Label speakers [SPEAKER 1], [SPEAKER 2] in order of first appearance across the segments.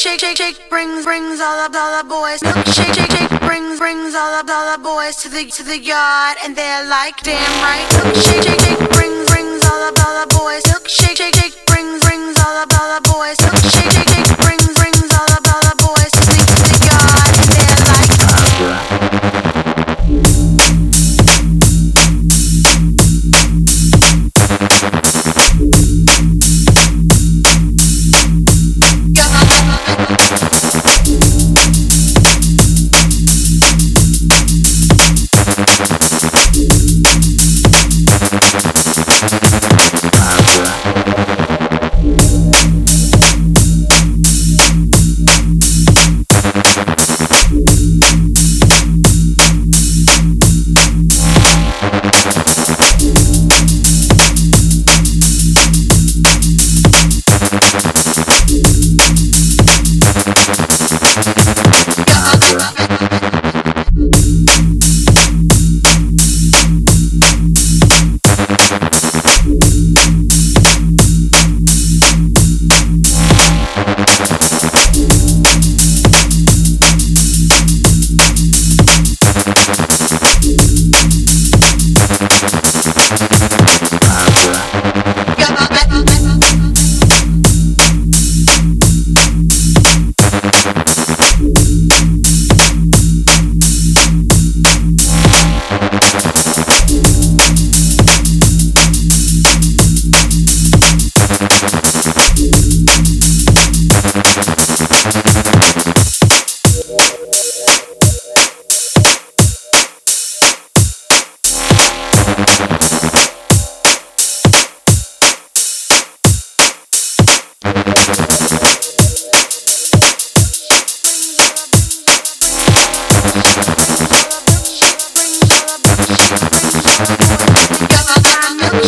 [SPEAKER 1] Shake, shake, shake, brings, brings all up, all the boys. Milkshake, shake, shake, shake, shake, brings, brings all up, all the boys to the, to the yard, and they're like, damn right. Shake, shake, brings, brings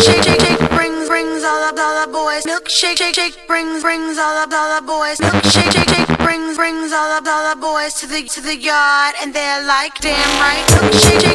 [SPEAKER 1] Milkshake, shake, shake, brings, brings all the boys. Milkshake, shake, shake, brings, brings all the boys. Milkshake, shake, shake, brings, brings all the boys to the, to the yard, and they're like, damn right. Milkshake,